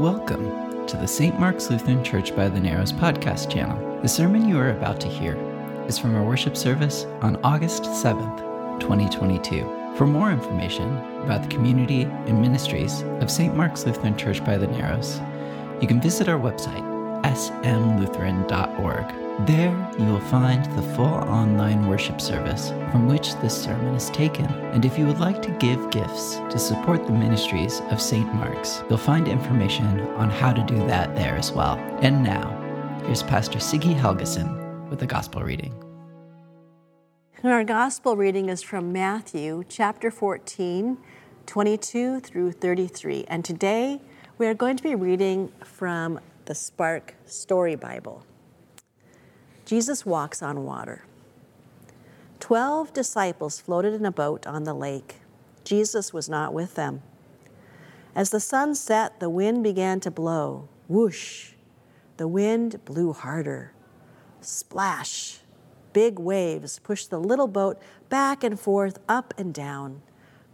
Welcome to the St. Mark's Lutheran Church by the Narrows podcast channel. The sermon you are about to hear is from our worship service on August 7th, 2022. For more information about the community and ministries of St. Mark's Lutheran Church by the Narrows, you can visit our website, smlutheran.org. There you will find the full online worship service from which this sermon is taken. And if you would like to give gifts to support the ministries of St. Mark's, you'll find information on how to do that there as well. And now, here's Pastor Siggy Helgeson with the gospel reading. our gospel reading is from Matthew chapter 14, 22 through 33. And today we are going to be reading from the Spark Story Bible. Jesus walks on water. Twelve disciples floated in a boat on the lake. Jesus was not with them. As the sun set, the wind began to blow. Whoosh! The wind blew harder. Splash! Big waves pushed the little boat back and forth, up and down.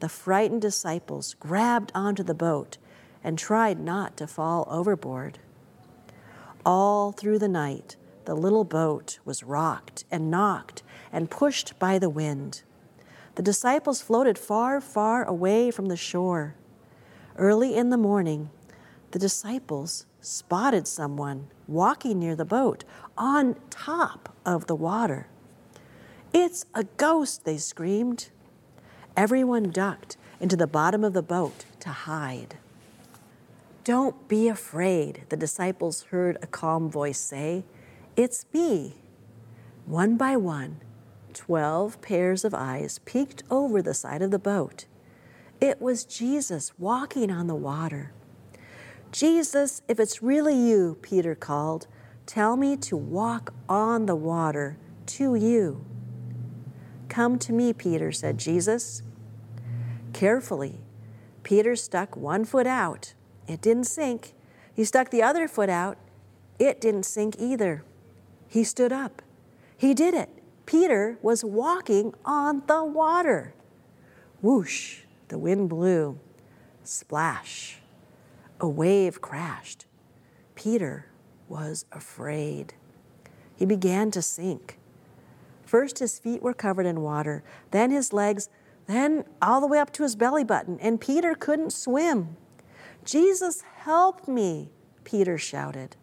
The frightened disciples grabbed onto the boat and tried not to fall overboard. All through the night, the little boat was rocked and knocked and pushed by the wind. The disciples floated far, far away from the shore. Early in the morning, the disciples spotted someone walking near the boat on top of the water. It's a ghost, they screamed. Everyone ducked into the bottom of the boat to hide. Don't be afraid, the disciples heard a calm voice say. It's me. One by one, twelve pairs of eyes peeked over the side of the boat. It was Jesus walking on the water. Jesus, if it's really you, Peter called, tell me to walk on the water to you. Come to me, Peter, said Jesus. Carefully, Peter stuck one foot out. It didn't sink. He stuck the other foot out. It didn't sink either. He stood up. He did it. Peter was walking on the water. Whoosh, the wind blew. Splash, a wave crashed. Peter was afraid. He began to sink. First, his feet were covered in water, then his legs, then all the way up to his belly button, and Peter couldn't swim. Jesus, help me, Peter shouted.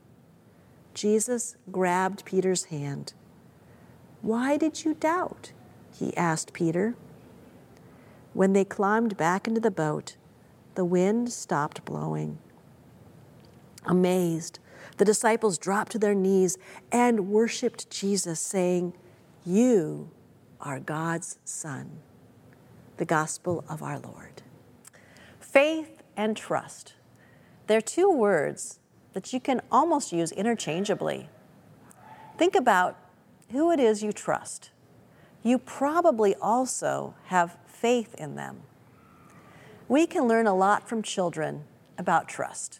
Jesus grabbed Peter's hand. Why did you doubt? he asked Peter. When they climbed back into the boat, the wind stopped blowing. Amazed, the disciples dropped to their knees and worshiped Jesus, saying, You are God's Son. The Gospel of our Lord. Faith and trust. They're two words that you can almost use interchangeably. Think about who it is you trust. You probably also have faith in them. We can learn a lot from children about trust.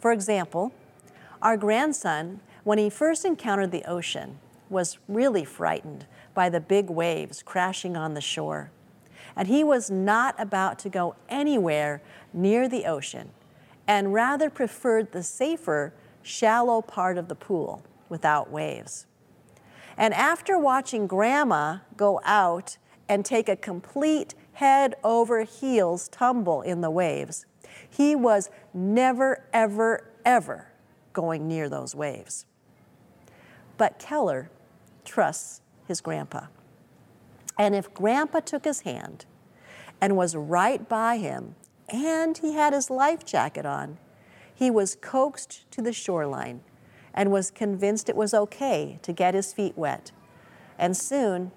For example, our grandson, when he first encountered the ocean, was really frightened by the big waves crashing on the shore. And he was not about to go anywhere near the ocean and rather preferred the safer, shallow part of the pool without waves. And after watching Grandma go out and take a complete head over heels tumble in the waves, he was never, ever, ever going near those waves. But Keller trusts his grandpa. And if grandpa took his hand and was right by him and he had his life jacket on. He was coaxed to the shoreline and was convinced it was okay to get his feet wet. And soon,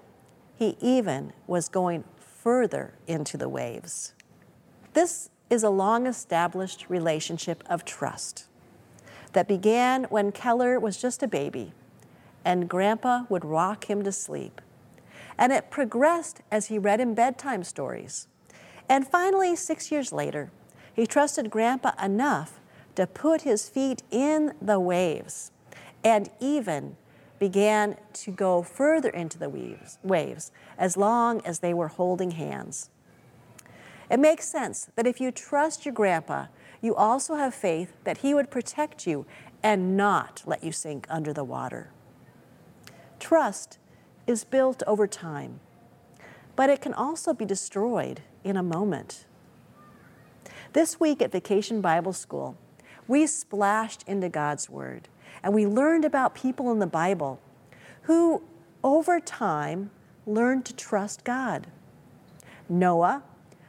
he even was going further into the waves. This is a long established relationship of trust that began when Keller was just a baby and Grandpa would rock him to sleep. And it progressed as he read him bedtime stories and finally, six years later, he trusted Grandpa enough to put his feet in the waves and even began to go further into the waves, waves as long as they were holding hands. It makes sense that if you trust your grandpa, you also have faith that he would protect you and not let you sink under the water. Trust is built over time, but it can also be destroyed in a moment. This week at Vacation Bible School, we splashed into God's Word and we learned about people in the Bible who, over time, learned to trust God. Noah,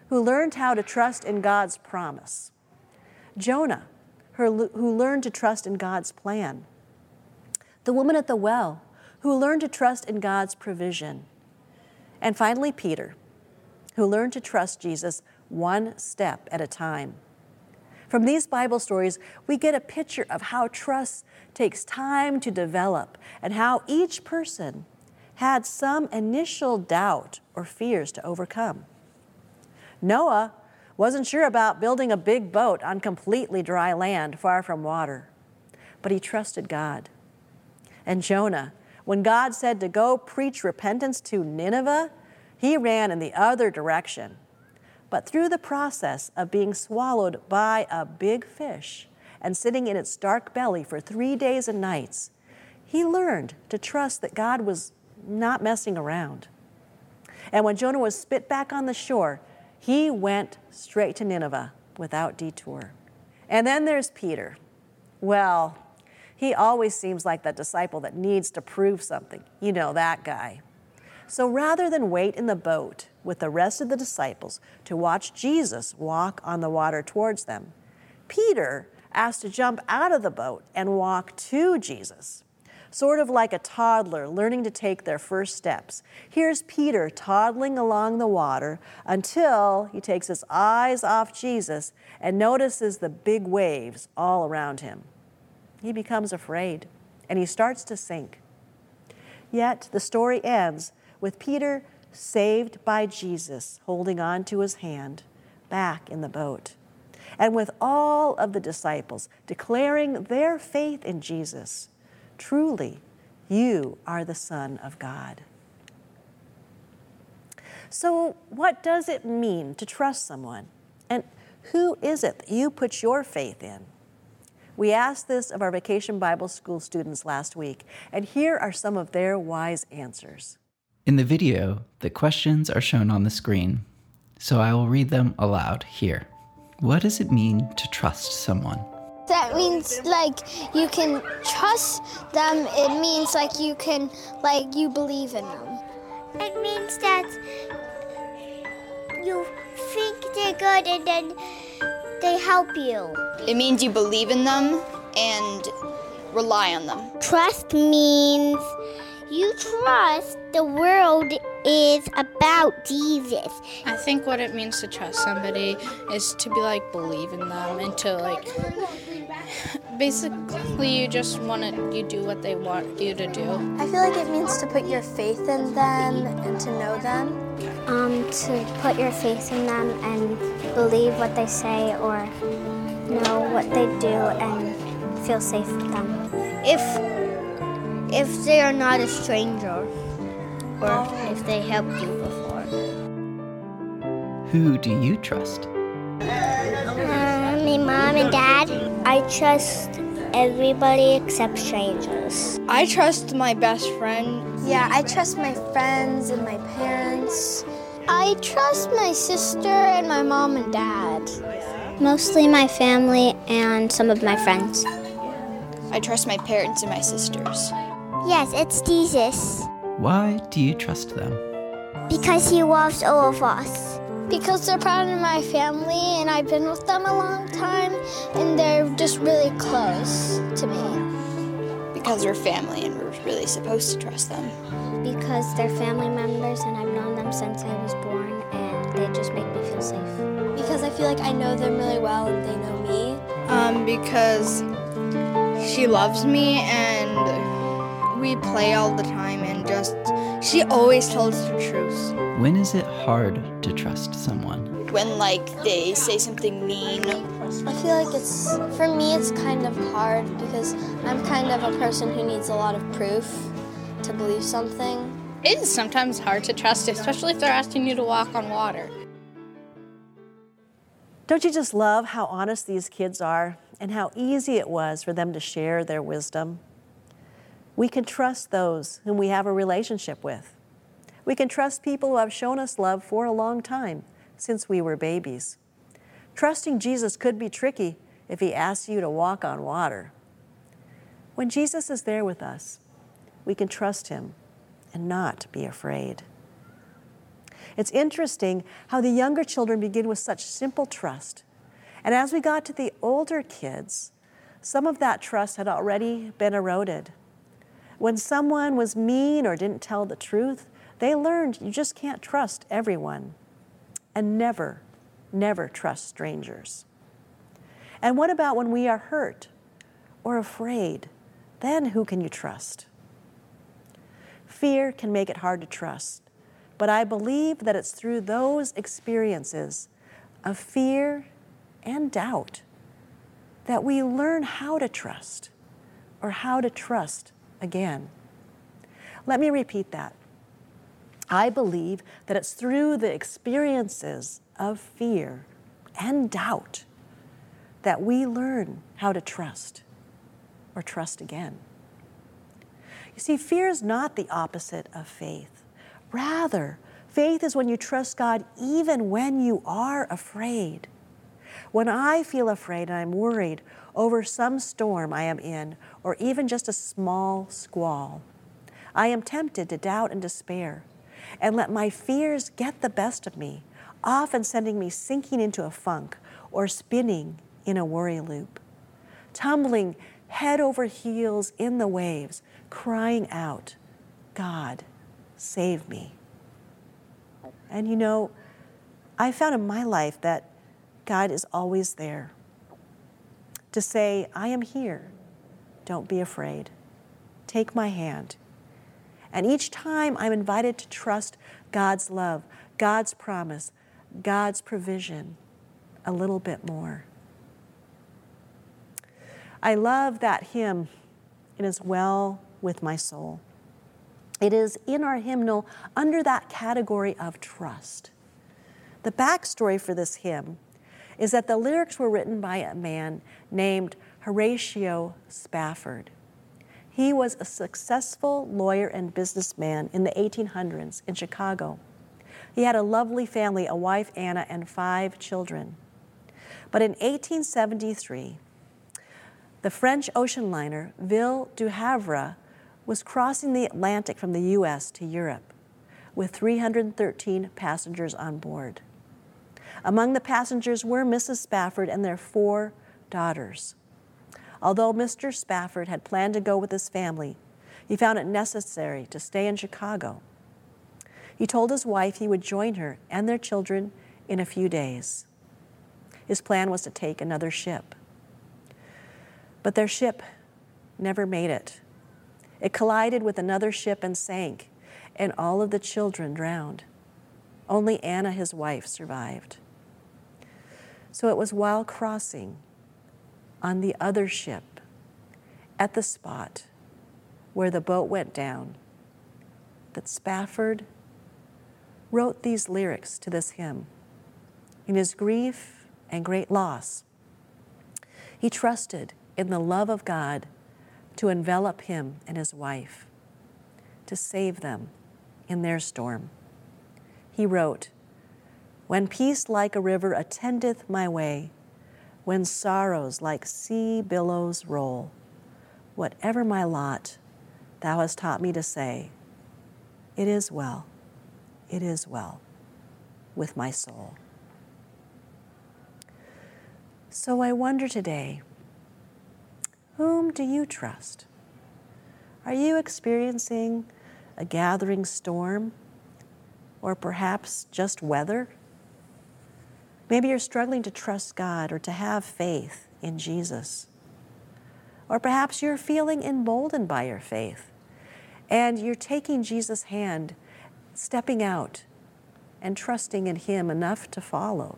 who learned how to trust in God's promise. Jonah, who learned to trust in God's plan. The woman at the well, who learned to trust in God's provision. And finally, Peter, who learned to trust Jesus one step at a time. From these Bible stories, we get a picture of how trust takes time to develop and how each person had some initial doubt or fears to overcome. Noah wasn't sure about building a big boat on completely dry land far from water, but he trusted God. And Jonah, when God said to go preach repentance to Nineveh, he ran in the other direction but through the process of being swallowed by a big fish and sitting in its dark belly for three days and nights, he learned to trust that God was not messing around. And when Jonah was spit back on the shore, he went straight to Nineveh without detour. And then there's Peter. Well, he always seems like that disciple that needs to prove something. You know, that guy. So rather than wait in the boat with the rest of the disciples to watch Jesus walk on the water towards them, Peter asked to jump out of the boat and walk to Jesus. Sort of like a toddler learning to take their first steps. Here's Peter toddling along the water until he takes his eyes off Jesus and notices the big waves all around him. He becomes afraid and he starts to sink. Yet the story ends with Peter saved by Jesus holding on to his hand back in the boat, and with all of the disciples declaring their faith in Jesus. Truly, you are the Son of God. So, what does it mean to trust someone? And who is it that you put your faith in? We asked this of our Vacation Bible School students last week, and here are some of their wise answers. In the video, the questions are shown on the screen, so I will read them aloud here. What does it mean to trust someone? That means like you can trust them. It means like you can like you believe in them. It means that you think they're good and then they help you. It means you believe in them and rely on them. Trust means you trust the world is about Jesus. I think what it means to trust somebody is to be like believe in them and to like basically you just want to you do what they want you to do. I feel like it means to put your faith in them and to know them. Um, to put your faith in them and believe what they say or know what they do and feel safe with them. If if they are not a stranger or if they helped you before. Who do you trust? Uh, my mom and dad. I trust everybody except strangers. I trust my best friend. Yeah, I trust my friends and my parents. I trust my sister and my mom and dad. Mostly my family and some of my friends. I trust my parents and my sisters. Yes, it's Jesus. Why do you trust them? Because he loves all of us. Because they're part of my family and I've been with them a long time and they're just really close to me. Because we're family and we're really supposed to trust them. Because they're family members and I've known them since I was born and they just make me feel safe. Because I feel like I know them really well and they know me. Um, because she loves me and we play all the time and just she always tells the truth. When is it hard to trust someone? When like they say something mean. I feel like it's for me it's kind of hard because I'm kind of a person who needs a lot of proof to believe something. It is sometimes hard to trust, especially if they're asking you to walk on water. Don't you just love how honest these kids are and how easy it was for them to share their wisdom? We can trust those whom we have a relationship with. We can trust people who have shown us love for a long time, since we were babies. Trusting Jesus could be tricky if he asks you to walk on water. When Jesus is there with us, we can trust him and not be afraid. It's interesting how the younger children begin with such simple trust. And as we got to the older kids, some of that trust had already been eroded. When someone was mean or didn't tell the truth, they learned you just can't trust everyone. And never, never trust strangers. And what about when we are hurt or afraid? Then who can you trust? Fear can make it hard to trust, but I believe that it's through those experiences of fear and doubt that we learn how to trust or how to trust again. Let me repeat that. I believe that it's through the experiences of fear and doubt that we learn how to trust or trust again. You see, fear is not the opposite of faith. Rather, faith is when you trust God even when you are afraid. When I feel afraid and I'm worried over some storm I am in, or even just a small squall, I am tempted to doubt and despair and let my fears get the best of me, often sending me sinking into a funk or spinning in a worry loop, tumbling head over heels in the waves, crying out, God, save me. And you know, I found in my life that God is always there to say, I am here. Don't be afraid. Take my hand. And each time I'm invited to trust God's love, God's promise, God's provision a little bit more. I love that hymn. It is well with my soul. It is in our hymnal under that category of trust. The backstory for this hymn is that the lyrics were written by a man named Horatio Spafford. He was a successful lawyer and businessman in the 1800s in Chicago. He had a lovely family, a wife, Anna, and five children. But in 1873, the French ocean liner Ville du Havre was crossing the Atlantic from the U.S. to Europe with 313 passengers on board. Among the passengers were Mrs. Spafford and their four daughters. Although Mr. Spafford had planned to go with his family, he found it necessary to stay in Chicago. He told his wife he would join her and their children in a few days. His plan was to take another ship. But their ship never made it. It collided with another ship and sank, and all of the children drowned. Only Anna, his wife, survived. So it was while crossing on the other ship at the spot where the boat went down that Spafford wrote these lyrics to this hymn. In his grief and great loss, he trusted in the love of God to envelop him and his wife, to save them in their storm. He wrote, When peace like a river attendeth my way, when sorrows like sea billows roll. Whatever my lot, thou hast taught me to say, It is well, it is well with my soul. So I wonder today, whom do you trust? Are you experiencing a gathering storm or perhaps just weather? Maybe you're struggling to trust God or to have faith in Jesus. Or perhaps you're feeling emboldened by your faith and you're taking Jesus' hand, stepping out, and trusting in Him enough to follow.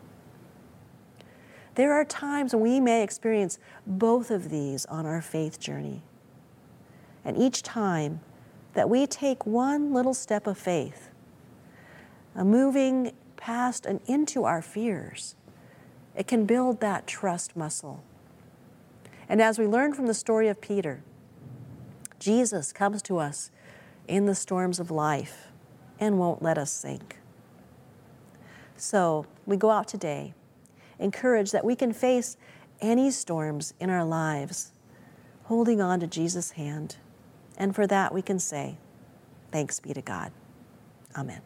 There are times when we may experience both of these on our faith journey. And each time that we take one little step of faith, a moving past and into our fears, It can build that trust muscle. And as we learn from the story of Peter, Jesus comes to us in the storms of life and won't let us sink. So we go out today, encouraged that we can face any storms in our lives, holding on to Jesus' hand. And for that, we can say, Thanks be to God. Amen.